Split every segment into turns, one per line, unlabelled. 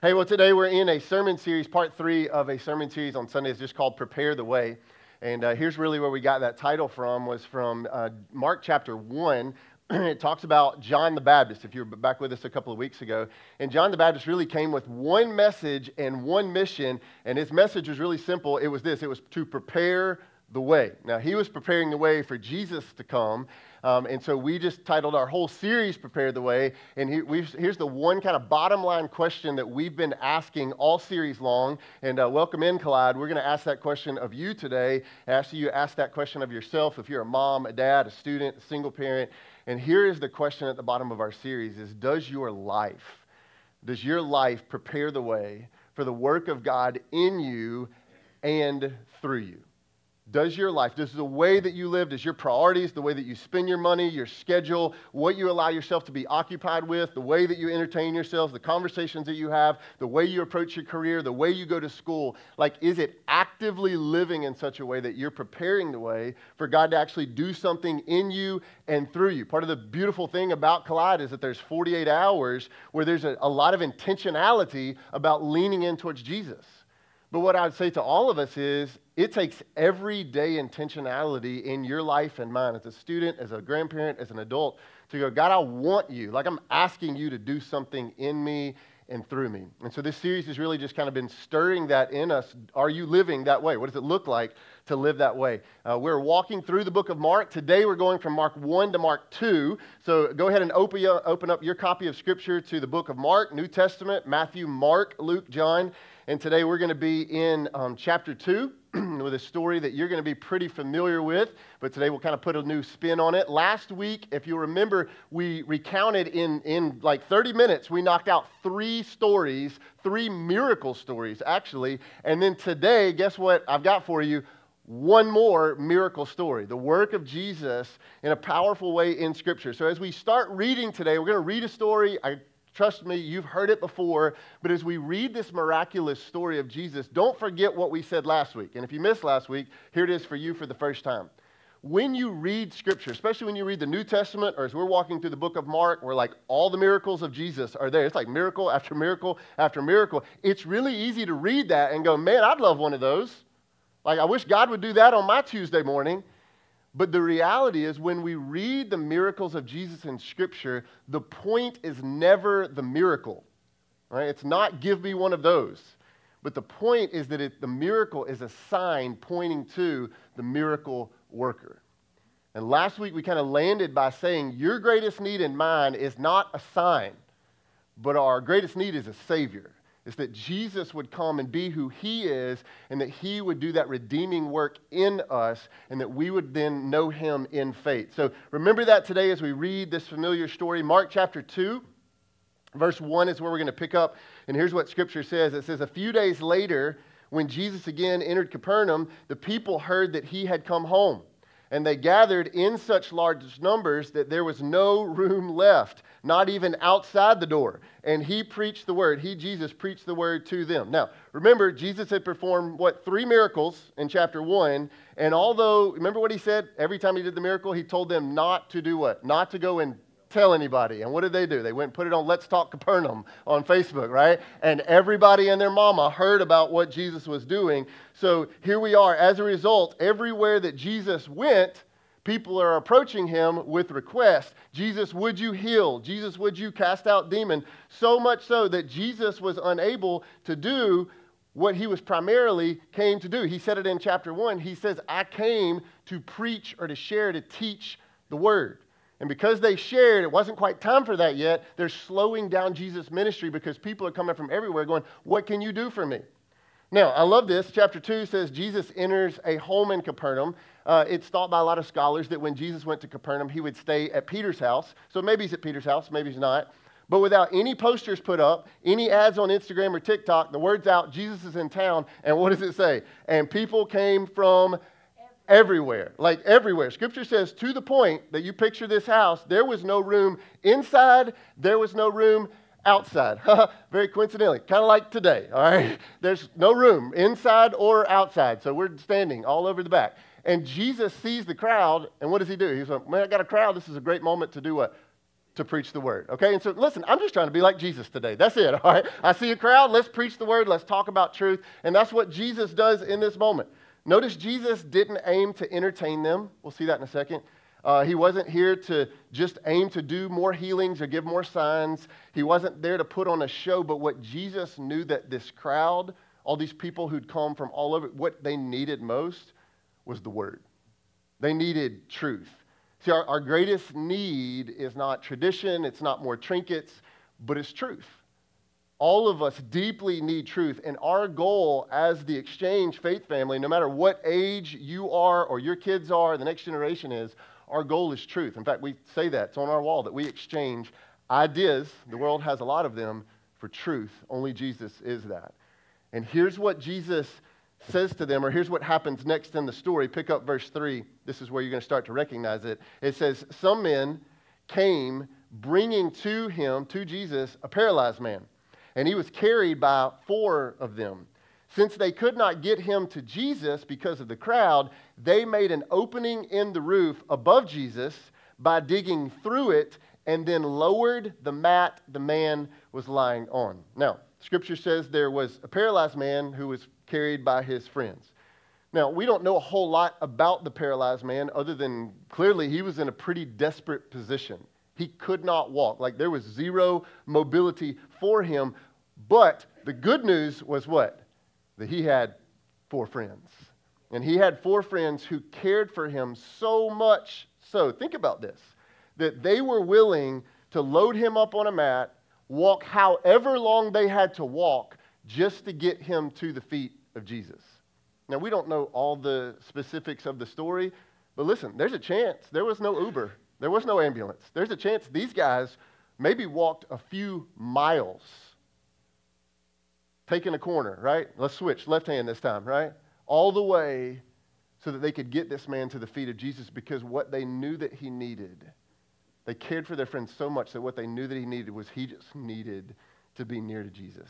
Hey, well, today we're in a sermon series, part three of a sermon series on Sundays just called Prepare the Way. And uh, here's really where we got that title from was from uh, Mark chapter 1. it talks about John the Baptist, if you were back with us a couple of weeks ago. And John the Baptist really came with one message and one mission. And his message was really simple. It was this it was to prepare the way. Now, he was preparing the way for Jesus to come. Um, and so we just titled our whole series Prepare the Way. And he, here's the one kind of bottom line question that we've been asking all series long. And uh, welcome in, Collide. We're going to ask that question of you today. Ask you ask that question of yourself if you're a mom, a dad, a student, a single parent. And here is the question at the bottom of our series is does your life, does your life prepare the way for the work of God in you and through you? Does your life, does the way that you live, does your priorities, the way that you spend your money, your schedule, what you allow yourself to be occupied with, the way that you entertain yourselves, the conversations that you have, the way you approach your career, the way you go to school, like is it actively living in such a way that you're preparing the way for God to actually do something in you and through you? Part of the beautiful thing about Collide is that there's 48 hours where there's a, a lot of intentionality about leaning in towards Jesus. But what I'd say to all of us is it takes everyday intentionality in your life and mine as a student, as a grandparent, as an adult to go, God, I want you. Like I'm asking you to do something in me and through me. And so this series has really just kind of been stirring that in us. Are you living that way? What does it look like to live that way? Uh, we're walking through the book of Mark. Today we're going from Mark 1 to Mark 2. So go ahead and open, open up your copy of Scripture to the book of Mark, New Testament, Matthew, Mark, Luke, John. And today we're going to be in um, chapter 2 with a story that you're going to be pretty familiar with, but today we'll kind of put a new spin on it. Last week, if you remember, we recounted in, in like 30 minutes, we knocked out three stories, three miracle stories, actually. And then today, guess what I've got for you? One more miracle story, the work of Jesus in a powerful way in Scripture. So, as we start reading today, we're going to read a story. I Trust me, you've heard it before. But as we read this miraculous story of Jesus, don't forget what we said last week. And if you missed last week, here it is for you for the first time. When you read Scripture, especially when you read the New Testament, or as we're walking through the book of Mark, where like all the miracles of Jesus are there, it's like miracle after miracle after miracle. It's really easy to read that and go, man, I'd love one of those. Like, I wish God would do that on my Tuesday morning. But the reality is, when we read the miracles of Jesus in Scripture, the point is never the miracle. Right? It's not give me one of those. But the point is that it, the miracle is a sign pointing to the miracle worker. And last week we kind of landed by saying, Your greatest need and mine is not a sign, but our greatest need is a Savior is that Jesus would come and be who he is, and that he would do that redeeming work in us, and that we would then know him in faith. So remember that today as we read this familiar story. Mark chapter 2, verse 1 is where we're going to pick up. And here's what scripture says it says, A few days later, when Jesus again entered Capernaum, the people heard that he had come home. And they gathered in such large numbers that there was no room left, not even outside the door. And he preached the word. He, Jesus, preached the word to them. Now, remember, Jesus had performed, what, three miracles in chapter one. And although, remember what he said? Every time he did the miracle, he told them not to do what? Not to go and tell anybody. And what did they do? They went and put it on Let's Talk Capernaum on Facebook, right? And everybody and their mama heard about what Jesus was doing. So here we are. As a result, everywhere that Jesus went, people are approaching him with requests. Jesus, would you heal? Jesus, would you cast out demon? So much so that Jesus was unable to do what he was primarily came to do. He said it in chapter 1. He says, "I came to preach or to share to teach the word." And because they shared, it wasn't quite time for that yet. They're slowing down Jesus' ministry because people are coming from everywhere going, What can you do for me? Now, I love this. Chapter 2 says Jesus enters a home in Capernaum. Uh, it's thought by a lot of scholars that when Jesus went to Capernaum, he would stay at Peter's house. So maybe he's at Peter's house, maybe he's not. But without any posters put up, any ads on Instagram or TikTok, the word's out, Jesus is in town. And what does it say? And people came from everywhere, like everywhere. Scripture says to the point that you picture this house, there was no room inside, there was no room outside. Very coincidentally, kind of like today, all right? There's no room inside or outside, so we're standing all over the back. And Jesus sees the crowd, and what does he do? He's like, Man, I got a crowd. This is a great moment to do what? to preach the word. Okay? And so listen, I'm just trying to be like Jesus today. That's it. All right? I see a crowd, let's preach the word, let's talk about truth. And that's what Jesus does in this moment. Notice Jesus didn't aim to entertain them. We'll see that in a second. Uh, he wasn't here to just aim to do more healings or give more signs. He wasn't there to put on a show. But what Jesus knew that this crowd, all these people who'd come from all over, what they needed most was the word. They needed truth. See, our, our greatest need is not tradition, it's not more trinkets, but it's truth. All of us deeply need truth. And our goal as the Exchange Faith family, no matter what age you are or your kids are, the next generation is, our goal is truth. In fact, we say that. It's on our wall that we exchange ideas, the world has a lot of them, for truth. Only Jesus is that. And here's what Jesus says to them, or here's what happens next in the story. Pick up verse 3. This is where you're going to start to recognize it. It says, Some men came bringing to him, to Jesus, a paralyzed man and he was carried by four of them. Since they could not get him to Jesus because of the crowd, they made an opening in the roof above Jesus by digging through it and then lowered the mat the man was lying on. Now, scripture says there was a paralyzed man who was carried by his friends. Now, we don't know a whole lot about the paralyzed man other than clearly he was in a pretty desperate position. He could not walk. Like there was zero mobility for him, but the good news was what? That he had four friends. And he had four friends who cared for him so much so, think about this, that they were willing to load him up on a mat, walk however long they had to walk just to get him to the feet of Jesus. Now, we don't know all the specifics of the story, but listen, there's a chance there was no Uber, there was no ambulance. There's a chance these guys maybe walked a few miles taking a corner, right? Let's switch, left hand this time, right? All the way so that they could get this man to the feet of Jesus because what they knew that he needed, they cared for their friend so much that what they knew that he needed was he just needed to be near to Jesus.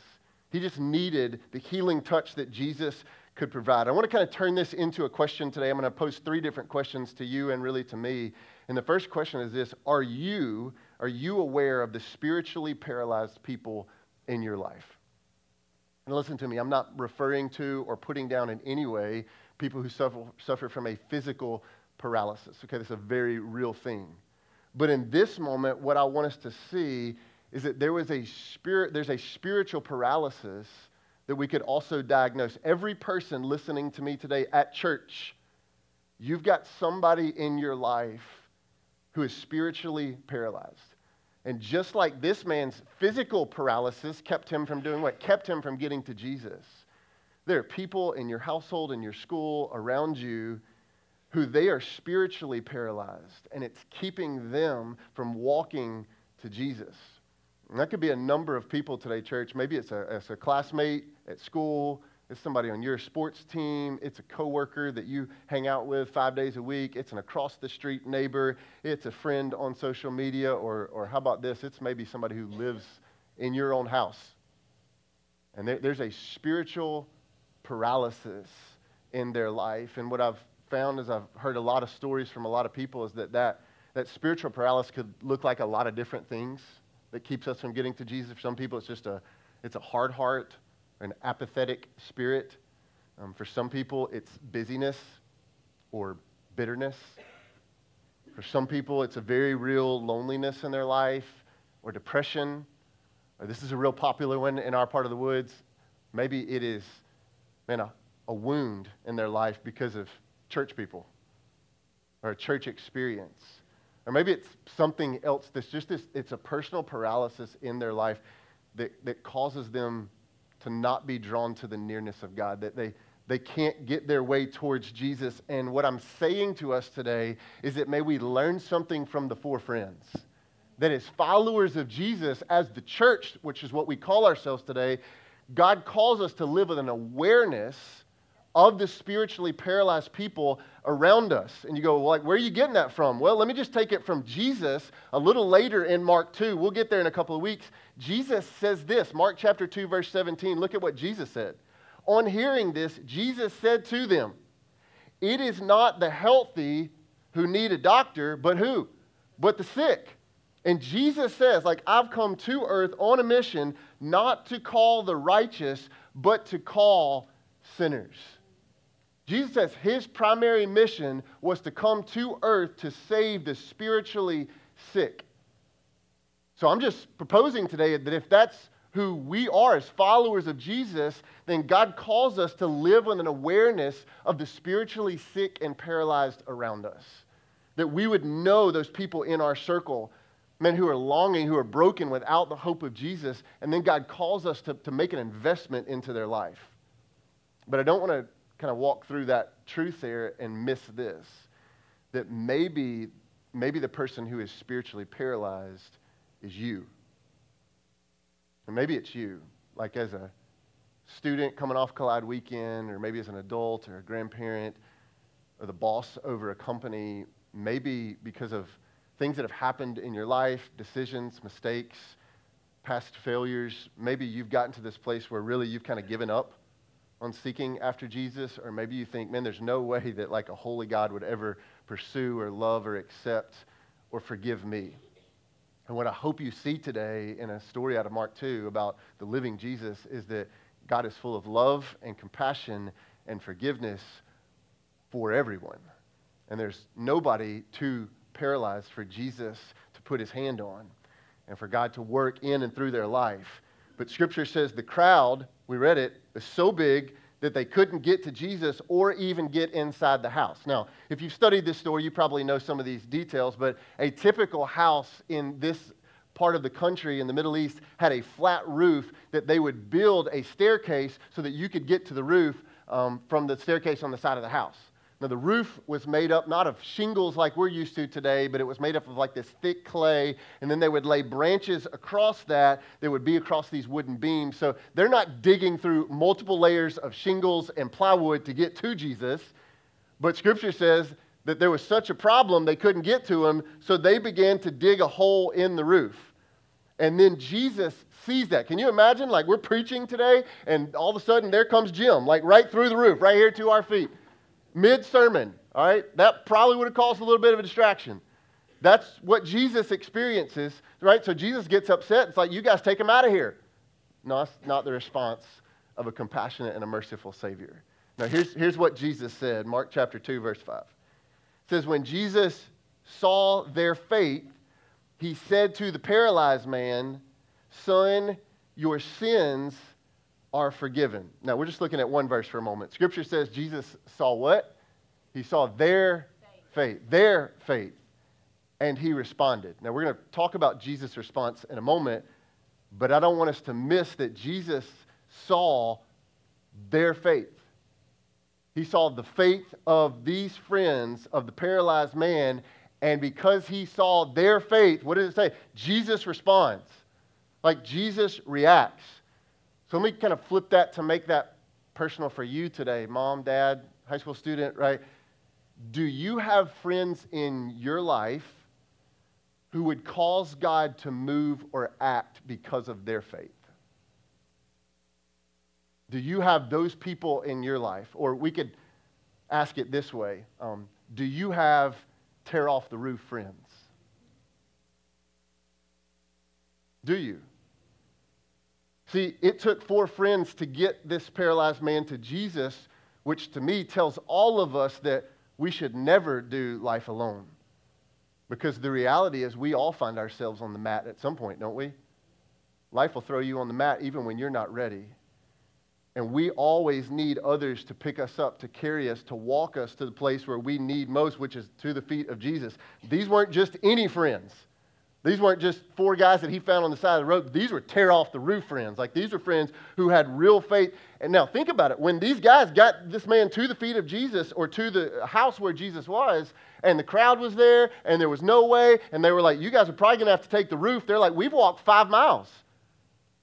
He just needed the healing touch that Jesus could provide. I want to kind of turn this into a question today. I'm going to pose three different questions to you and really to me. And the first question is this Are you, are you aware of the spiritually paralyzed people in your life? And listen to me, I'm not referring to or putting down in any way people who suffer, suffer from a physical paralysis. Okay, that's a very real thing. But in this moment, what I want us to see is that there was a spirit, there's a spiritual paralysis that we could also diagnose. Every person listening to me today at church, you've got somebody in your life who is spiritually paralyzed. And just like this man's physical paralysis kept him from doing what? Kept him from getting to Jesus. There are people in your household, in your school, around you who they are spiritually paralyzed, and it's keeping them from walking to Jesus. And that could be a number of people today, church. Maybe it's a, it's a classmate at school, it's somebody on your sports team. It's a coworker that you hang out with five days a week. It's an across the street neighbor. It's a friend on social media. Or, or how about this? It's maybe somebody who lives in your own house. And there, there's a spiritual paralysis in their life. And what I've found is I've heard a lot of stories from a lot of people is that that, that spiritual paralysis could look like a lot of different things that keeps us from getting to Jesus. For some people, it's just a, it's a hard heart an apathetic spirit. Um, for some people, it's busyness or bitterness. For some people, it's a very real loneliness in their life or depression. Or this is a real popular one in our part of the woods. Maybe it is, man, a, a wound in their life because of church people or a church experience. Or maybe it's something else that's just this, it's a personal paralysis in their life that, that causes them to not be drawn to the nearness of God, that they, they can't get their way towards Jesus. And what I'm saying to us today is that may we learn something from the four friends. That as followers of Jesus, as the church, which is what we call ourselves today, God calls us to live with an awareness of the spiritually paralyzed people around us. And you go, well, like, where are you getting that from? Well, let me just take it from Jesus a little later in Mark 2. We'll get there in a couple of weeks. Jesus says this, Mark chapter 2, verse 17. Look at what Jesus said. On hearing this, Jesus said to them, It is not the healthy who need a doctor, but who? But the sick. And Jesus says, like, I've come to earth on a mission not to call the righteous, but to call sinners. Jesus says his primary mission was to come to earth to save the spiritually sick. So I'm just proposing today that if that's who we are as followers of Jesus, then God calls us to live with an awareness of the spiritually sick and paralyzed around us. That we would know those people in our circle, men who are longing, who are broken without the hope of Jesus, and then God calls us to, to make an investment into their life. But I don't want to kind of walk through that truth there and miss this that maybe, maybe the person who is spiritually paralyzed is you. Or maybe it's you, like as a student coming off Collide weekend, or maybe as an adult or a grandparent, or the boss over a company, maybe because of things that have happened in your life, decisions, mistakes, past failures. Maybe you've gotten to this place where really you've kind of given up on seeking after Jesus, or maybe you think, man, there's no way that like a holy God would ever pursue or love or accept or forgive me. And what I hope you see today in a story out of Mark 2 about the living Jesus is that God is full of love and compassion and forgiveness for everyone. And there's nobody too paralyzed for Jesus to put his hand on and for God to work in and through their life. But scripture says the crowd, we read it, is so big that they couldn't get to Jesus or even get inside the house. Now, if you've studied this story, you probably know some of these details, but a typical house in this part of the country in the Middle East had a flat roof that they would build a staircase so that you could get to the roof um, from the staircase on the side of the house. Now, the roof was made up not of shingles like we're used to today, but it was made up of like this thick clay. And then they would lay branches across that that would be across these wooden beams. So they're not digging through multiple layers of shingles and plywood to get to Jesus. But scripture says that there was such a problem they couldn't get to him, so they began to dig a hole in the roof. And then Jesus sees that. Can you imagine? Like we're preaching today, and all of a sudden there comes Jim, like right through the roof, right here to our feet mid sermon, all right? That probably would have caused a little bit of a distraction. That's what Jesus experiences, right? So Jesus gets upset. It's like, you guys take him out of here. No, that's not the response of a compassionate and a merciful Savior. Now, here's, here's what Jesus said Mark chapter 2, verse 5. It says, When Jesus saw their faith, he said to the paralyzed man, Son, your sins are forgiven. Now, we're just looking at one verse for a moment. Scripture says Jesus saw what? He saw their faith, faith their faith, and he responded. Now, we're going to talk about Jesus' response in a moment, but I don't want us to miss that Jesus saw their faith. He saw the faith of these friends of the paralyzed man, and because he saw their faith, what does it say? Jesus responds. Like Jesus reacts. So let me kind of flip that to make that personal for you today, mom, dad, high school student, right? Do you have friends in your life who would cause God to move or act because of their faith? Do you have those people in your life? Or we could ask it this way um, Do you have tear off the roof friends? Do you? See, it took four friends to get this paralyzed man to Jesus, which to me tells all of us that we should never do life alone. Because the reality is, we all find ourselves on the mat at some point, don't we? Life will throw you on the mat even when you're not ready. And we always need others to pick us up, to carry us, to walk us to the place where we need most, which is to the feet of Jesus. These weren't just any friends. These weren't just four guys that he found on the side of the road. These were tear off the roof friends. Like these were friends who had real faith. And now think about it. When these guys got this man to the feet of Jesus or to the house where Jesus was, and the crowd was there, and there was no way, and they were like, You guys are probably going to have to take the roof. They're like, We've walked five miles.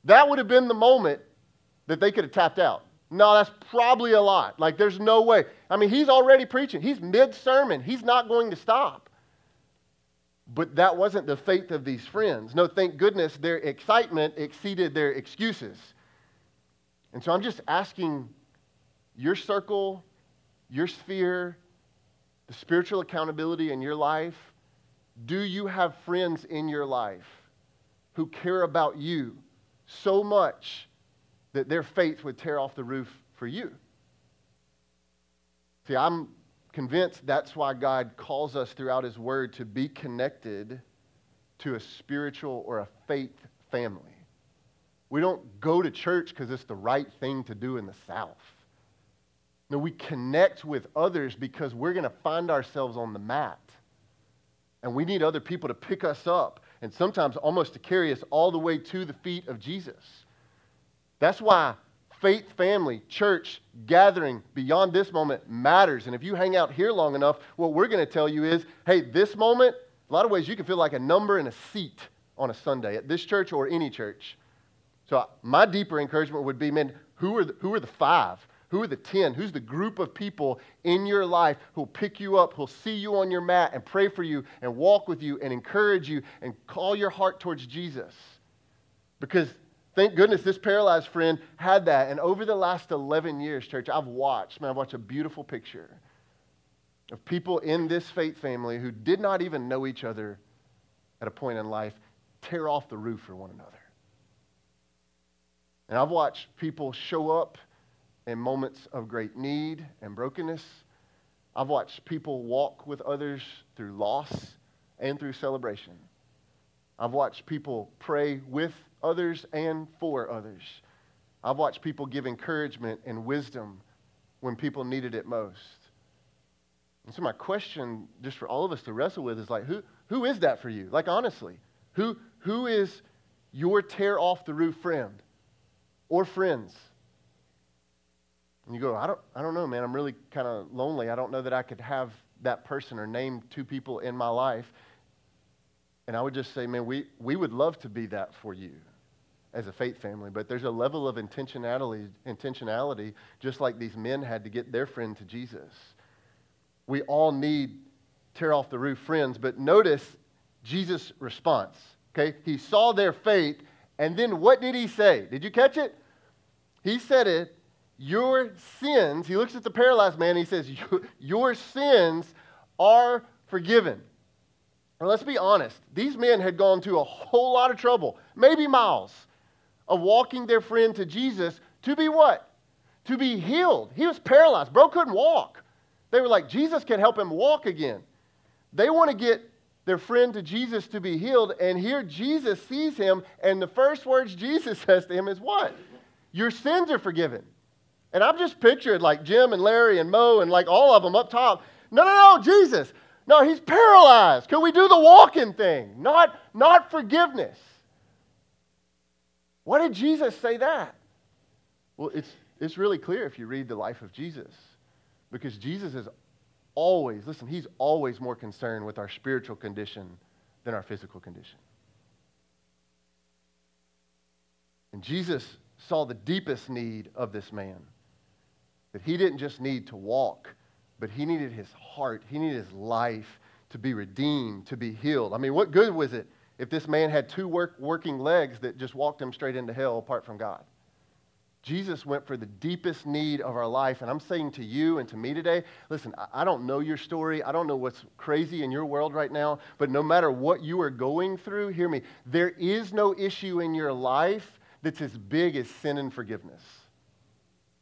That would have been the moment that they could have tapped out. No, that's probably a lot. Like, there's no way. I mean, he's already preaching, he's mid sermon, he's not going to stop. But that wasn't the faith of these friends. No, thank goodness their excitement exceeded their excuses. And so I'm just asking your circle, your sphere, the spiritual accountability in your life, Do you have friends in your life who care about you so much that their faith would tear off the roof for you? See, I'm convinced that's why God calls us throughout His Word to be connected to a spiritual or a faith family. We don't go to church because it's the right thing to do in the South. No, we connect with others because we're going to find ourselves on the mat. And we need other people to pick us up and sometimes almost to carry us all the way to the feet of Jesus. That's why faith family, church, gathering beyond this moment matters. And if you hang out here long enough, what we're going to tell you is hey, this moment, a lot of ways you can feel like a number in a seat on a Sunday at this church or any church. So, uh, my deeper encouragement would be man, who are the, who are the five? Who are the 10? Who's the group of people in your life who'll pick you up, who'll see you on your mat and pray for you and walk with you and encourage you and call your heart towards Jesus? Because thank goodness this paralyzed friend had that. And over the last 11 years, church, I've watched, man, I've watched a beautiful picture of people in this faith family who did not even know each other at a point in life tear off the roof for one another. And I've watched people show up in moments of great need and brokenness. I've watched people walk with others through loss and through celebration. I've watched people pray with others and for others. I've watched people give encouragement and wisdom when people needed it most. And so my question just for all of us to wrestle with is like who who is that for you? Like honestly, who who is your tear off the roof friend or friends? And you go, I don't, I don't know, man. I'm really kind of lonely. I don't know that I could have that person or name two people in my life. And I would just say, man, we, we would love to be that for you as a faith family, but there's a level of intentionality, intentionality, just like these men had to get their friend to Jesus. We all need tear off the roof friends, but notice Jesus' response. Okay? He saw their faith, and then what did he say? Did you catch it? He said it your sins, he looks at the paralyzed man, he says, Your sins are forgiven. Now, let's be honest. These men had gone to a whole lot of trouble, maybe miles, of walking their friend to Jesus to be what? To be healed. He was paralyzed. Bro couldn't walk. They were like, Jesus can help him walk again. They want to get their friend to Jesus to be healed, and here Jesus sees him, and the first words Jesus says to him is what? Your sins are forgiven. And I've just pictured like Jim and Larry and Mo and like all of them up top. No, no, no, Jesus. No, he's paralyzed. Can we do the walking thing? Not, not forgiveness. Why did Jesus say that? Well, it's, it's really clear if you read the life of Jesus. Because Jesus is always, listen, he's always more concerned with our spiritual condition than our physical condition. And Jesus saw the deepest need of this man that he didn't just need to walk, but he needed his heart, he needed his life to be redeemed, to be healed. I mean, what good was it if this man had two work, working legs that just walked him straight into hell apart from God? Jesus went for the deepest need of our life. And I'm saying to you and to me today listen, I don't know your story. I don't know what's crazy in your world right now. But no matter what you are going through, hear me, there is no issue in your life that's as big as sin and forgiveness.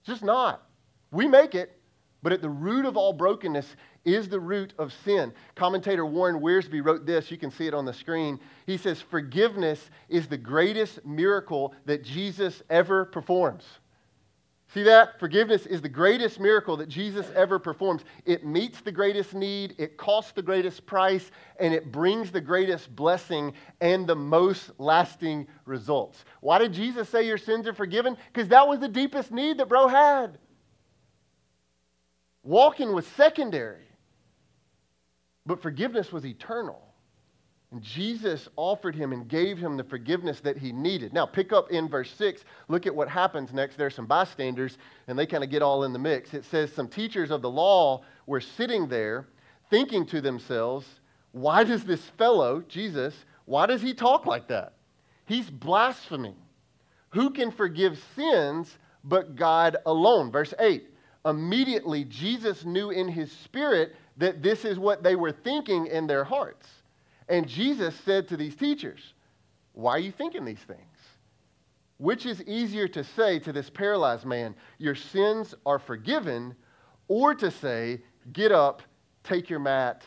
Just not. We make it, but at the root of all brokenness is the root of sin. Commentator Warren Wiersbe wrote this. You can see it on the screen. He says, Forgiveness is the greatest miracle that Jesus ever performs. See that? Forgiveness is the greatest miracle that Jesus ever performs. It meets the greatest need, it costs the greatest price, and it brings the greatest blessing and the most lasting results. Why did Jesus say your sins are forgiven? Because that was the deepest need that bro had. Walking was secondary, but forgiveness was eternal. And Jesus offered him and gave him the forgiveness that he needed. Now, pick up in verse 6. Look at what happens next. There are some bystanders, and they kind of get all in the mix. It says, Some teachers of the law were sitting there thinking to themselves, Why does this fellow, Jesus, why does he talk like that? He's blaspheming. Who can forgive sins but God alone? Verse 8 immediately Jesus knew in his spirit that this is what they were thinking in their hearts. And Jesus said to these teachers, Why are you thinking these things? Which is easier to say to this paralyzed man, Your sins are forgiven, or to say, Get up, take your mat,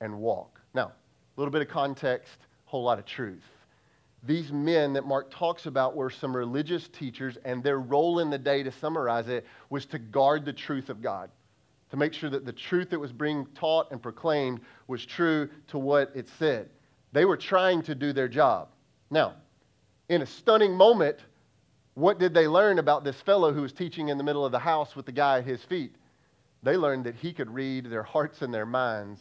and walk? Now, a little bit of context, a whole lot of truth. These men that Mark talks about were some religious teachers, and their role in the day, to summarize it, was to guard the truth of God, to make sure that the truth that was being taught and proclaimed was true to what it said. They were trying to do their job. Now, in a stunning moment, what did they learn about this fellow who was teaching in the middle of the house with the guy at his feet? They learned that he could read their hearts and their minds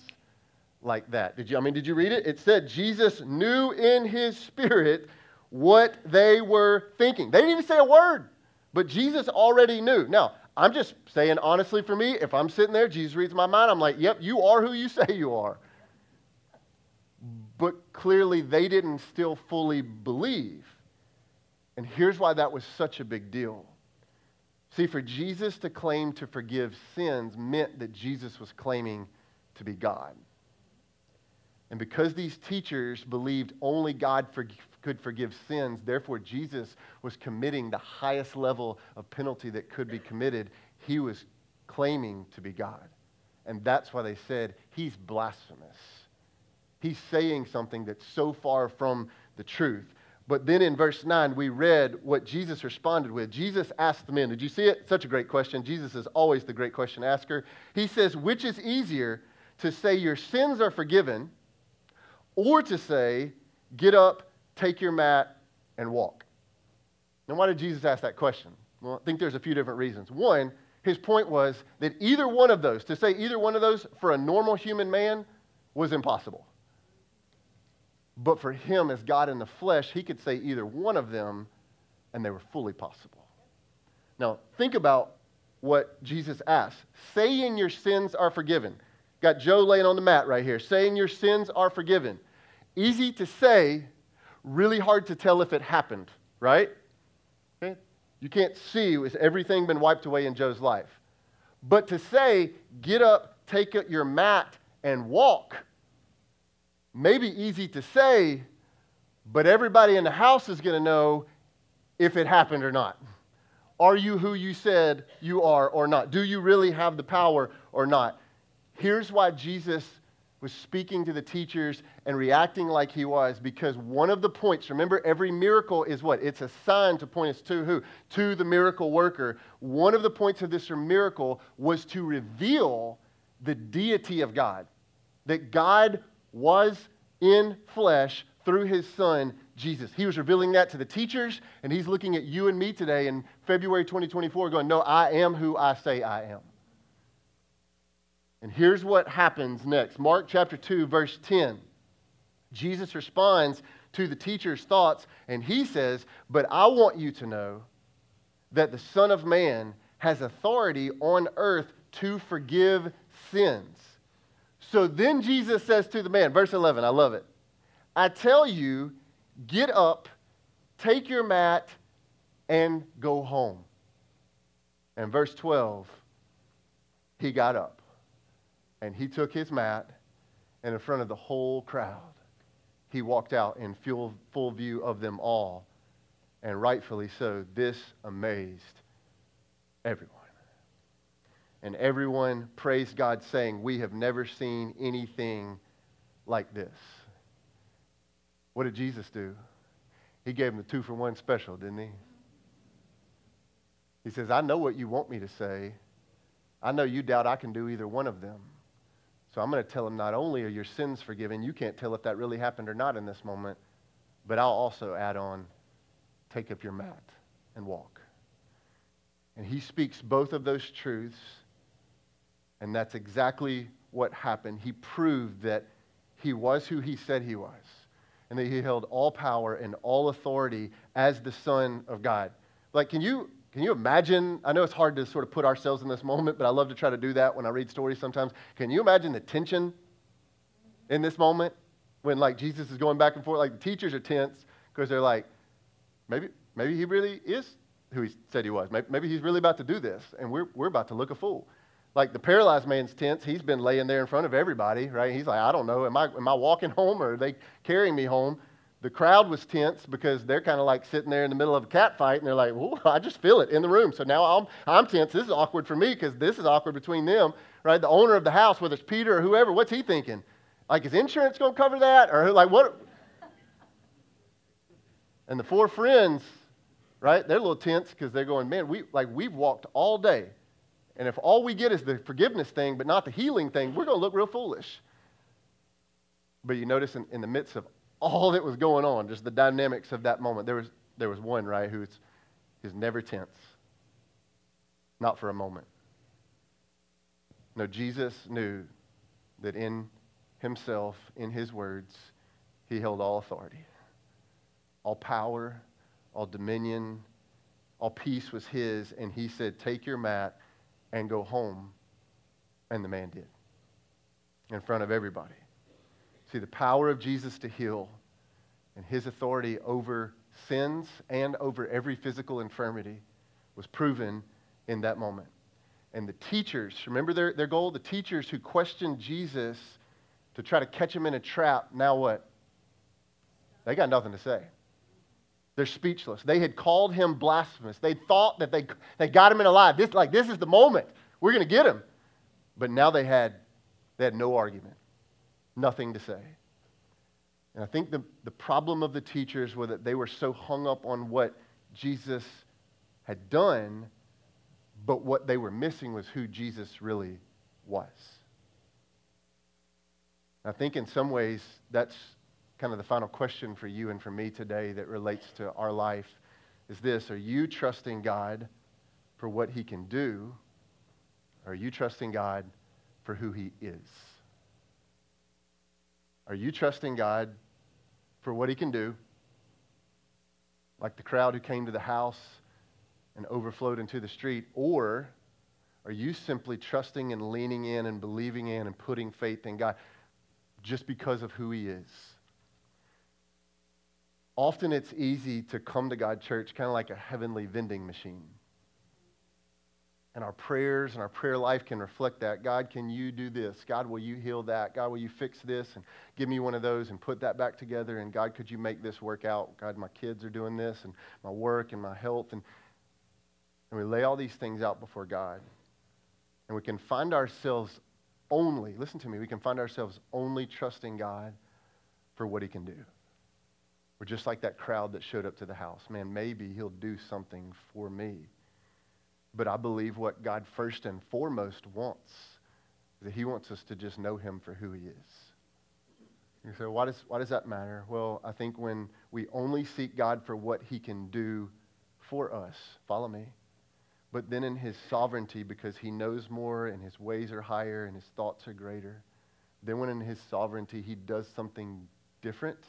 like that. Did you? I mean, did you read it? It said Jesus knew in his spirit what they were thinking. They didn't even say a word, but Jesus already knew. Now, I'm just saying honestly for me, if I'm sitting there, Jesus reads my mind, I'm like, yep, you are who you say you are. But clearly, they didn't still fully believe. And here's why that was such a big deal. See, for Jesus to claim to forgive sins meant that Jesus was claiming to be God. And because these teachers believed only God for, could forgive sins, therefore Jesus was committing the highest level of penalty that could be committed. He was claiming to be God. And that's why they said he's blasphemous. He's saying something that's so far from the truth. But then in verse 9, we read what Jesus responded with. Jesus asked the men, Did you see it? Such a great question. Jesus is always the great question asker. He says, Which is easier to say your sins are forgiven? Or to say, get up, take your mat, and walk. Now, why did Jesus ask that question? Well, I think there's a few different reasons. One, his point was that either one of those, to say either one of those for a normal human man, was impossible. But for him, as God in the flesh, he could say either one of them, and they were fully possible. Now, think about what Jesus asked saying your sins are forgiven. Got Joe laying on the mat right here, saying your sins are forgiven. Easy to say, really hard to tell if it happened, right? Okay? You can't see, has everything been wiped away in Joe's life? But to say, get up, take up your mat, and walk, maybe easy to say, but everybody in the house is going to know if it happened or not. Are you who you said you are or not? Do you really have the power or not? Here's why Jesus was speaking to the teachers and reacting like he was because one of the points, remember, every miracle is what? It's a sign to point us to who? To the miracle worker. One of the points of this miracle was to reveal the deity of God, that God was in flesh through his son, Jesus. He was revealing that to the teachers, and he's looking at you and me today in February 2024 going, No, I am who I say I am. And here's what happens next Mark chapter 2, verse 10. Jesus responds to the teacher's thoughts, and he says, But I want you to know that the Son of Man has authority on earth to forgive sins. So then Jesus says to the man, verse 11, I love it. I tell you, get up, take your mat, and go home. And verse 12, he got up and he took his mat, and in front of the whole crowd, he walked out in full, full view of them all. And rightfully so, this amazed everyone. And everyone praised God, saying, We have never seen anything like this. What did Jesus do? He gave them the two for one special, didn't he? He says, I know what you want me to say. I know you doubt I can do either one of them. So I'm going to tell him not only are your sins forgiven, you can't tell if that really happened or not in this moment, but I'll also add on take up your mat and walk. And he speaks both of those truths, and that's exactly what happened. He proved that he was who he said he was, and that he held all power and all authority as the Son of God. Like, can you can you imagine? I know it's hard to sort of put ourselves in this moment, but I love to try to do that when I read stories sometimes. Can you imagine the tension in this moment when like Jesus is going back and forth? Like the teachers are tense because they're like, maybe, maybe he really is who he said he was. Maybe, he's really about to do this, and we're, we're about to look a fool. Like the paralyzed man's tense, he's been laying there in front of everybody, right? He's like, I don't know, am I, am I walking home or are they carrying me home? The crowd was tense because they're kind of like sitting there in the middle of a cat fight and they're like, well, I just feel it in the room. So now I'm, I'm tense. This is awkward for me because this is awkward between them, right? The owner of the house, whether it's Peter or whoever, what's he thinking? Like, is insurance going to cover that? Or like, what? And the four friends, right? They're a little tense because they're going, man, we like we've walked all day. And if all we get is the forgiveness thing, but not the healing thing, we're going to look real foolish. But you notice in, in the midst of all that was going on, just the dynamics of that moment, there was, there was one, right, who's, who's never tense. Not for a moment. No, Jesus knew that in himself, in his words, he held all authority, all power, all dominion, all peace was his, and he said, Take your mat and go home. And the man did in front of everybody. See, the power of Jesus to heal and his authority over sins and over every physical infirmity was proven in that moment. And the teachers, remember their, their goal? The teachers who questioned Jesus to try to catch him in a trap, now what? They got nothing to say. They're speechless. They had called him blasphemous. They thought that they, they got him in a lie. This, like, this is the moment. We're going to get him. But now they had, they had no argument, nothing to say. And I think the, the problem of the teachers was that they were so hung up on what Jesus had done, but what they were missing was who Jesus really was. I think in some ways that's kind of the final question for you and for me today that relates to our life is this Are you trusting God for what He can do? Or are you trusting God for who He is? Are you trusting God for what He can do? Like the crowd who came to the house and overflowed into the street? Or are you simply trusting and leaning in and believing in and putting faith in God just because of who He is? often it's easy to come to God church kind of like a heavenly vending machine. And our prayers and our prayer life can reflect that. God, can you do this? God, will you heal that? God, will you fix this and give me one of those and put that back together? And God, could you make this work out? God, my kids are doing this and my work and my health. And, and we lay all these things out before God. And we can find ourselves only, listen to me, we can find ourselves only trusting God for what he can do. We're just like that crowd that showed up to the house. Man, maybe he'll do something for me. But I believe what God first and foremost wants is that he wants us to just know him for who he is. You say, why does, why does that matter? Well, I think when we only seek God for what he can do for us, follow me, but then in his sovereignty, because he knows more and his ways are higher and his thoughts are greater, then when in his sovereignty he does something different,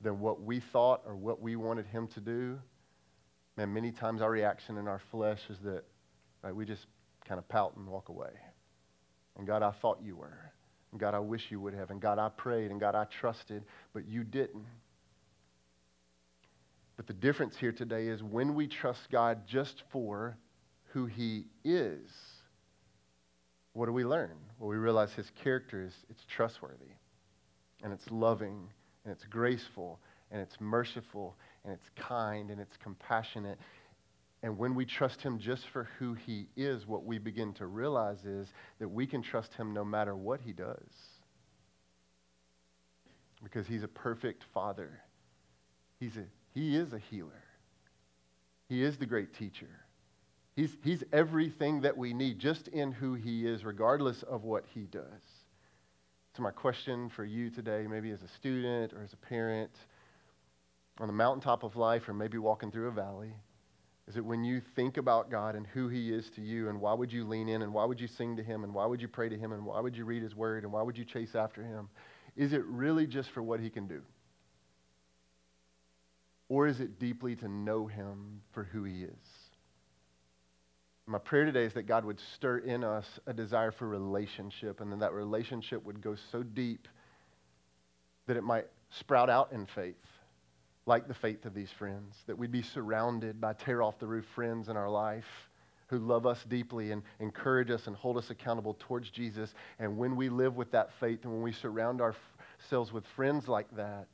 than what we thought or what we wanted him to do, man, many times our reaction in our flesh is that right, we just kind of pout and walk away. And God, I thought you were. And God, I wish you would have. And God, I prayed. And God, I trusted, but you didn't. But the difference here today is when we trust God just for who he is, what do we learn? Well, we realize his character is it's trustworthy and it's loving and it's graceful and it's merciful and it's kind and it's compassionate. And when we trust him just for who he is, what we begin to realize is that we can trust him no matter what he does. Because he's a perfect father. He's a, he is a healer. He is the great teacher. He's, he's everything that we need just in who he is, regardless of what he does. So, my question for you today, maybe as a student or as a parent, on the mountaintop of life or maybe walking through a valley, is it when you think about God and who He is to you and why would you lean in and why would you sing to Him and why would you pray to Him and why would you read His Word and why would you chase after Him? Is it really just for what He can do? Or is it deeply to know Him for who He is? My prayer today is that God would stir in us a desire for relationship, and then that relationship would go so deep that it might sprout out in faith, like the faith of these friends, that we'd be surrounded by tear off the roof friends in our life who love us deeply and encourage us and hold us accountable towards Jesus. And when we live with that faith and when we surround ourselves with friends like that,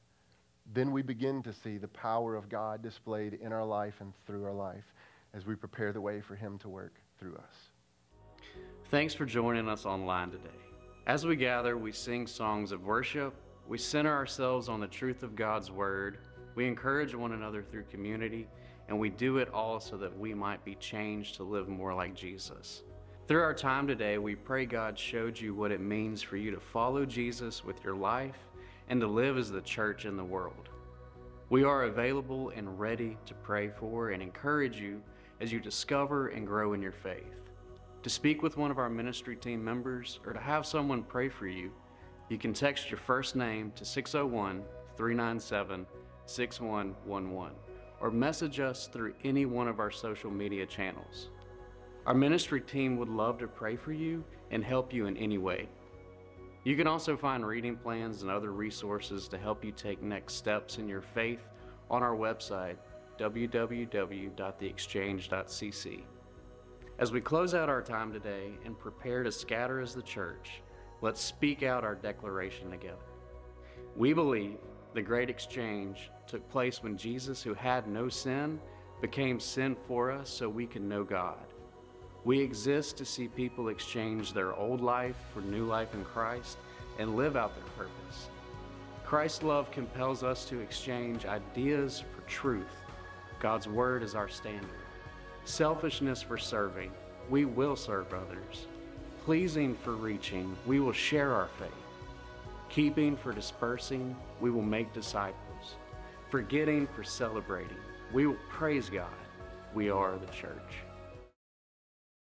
then we begin to see the power of God displayed in our life and through our life as we prepare the way for Him to work through us.
Thanks for joining us online today. As we gather, we sing songs of worship, we center ourselves on the truth of God's Word, we encourage one another through community, and we do it all so that we might be changed to live more like Jesus. Through our time today, we pray God showed you what it means for you to follow Jesus with your life and to live as the church in the world. We are available and ready to pray for and encourage you as you discover and grow in your faith. To speak with one of our ministry team members or to have someone pray for you, you can text your first name to 601 397 6111 or message us through any one of our social media channels. Our ministry team would love to pray for you and help you in any way. You can also find reading plans and other resources to help you take next steps in your faith on our website, www.theexchange.cc. As we close out our time today and prepare to scatter as the church, let's speak out our declaration together. We believe the great exchange took place when Jesus, who had no sin, became sin for us so we can know God. We exist to see people exchange their old life for new life in Christ and live out their purpose. Christ's love compels us to exchange ideas for truth. God's word is our standard selfishness for serving, we will serve others. Pleasing for reaching, we will share our faith. Keeping for dispersing, we will make disciples. Forgetting for celebrating, we will praise God. We are the church.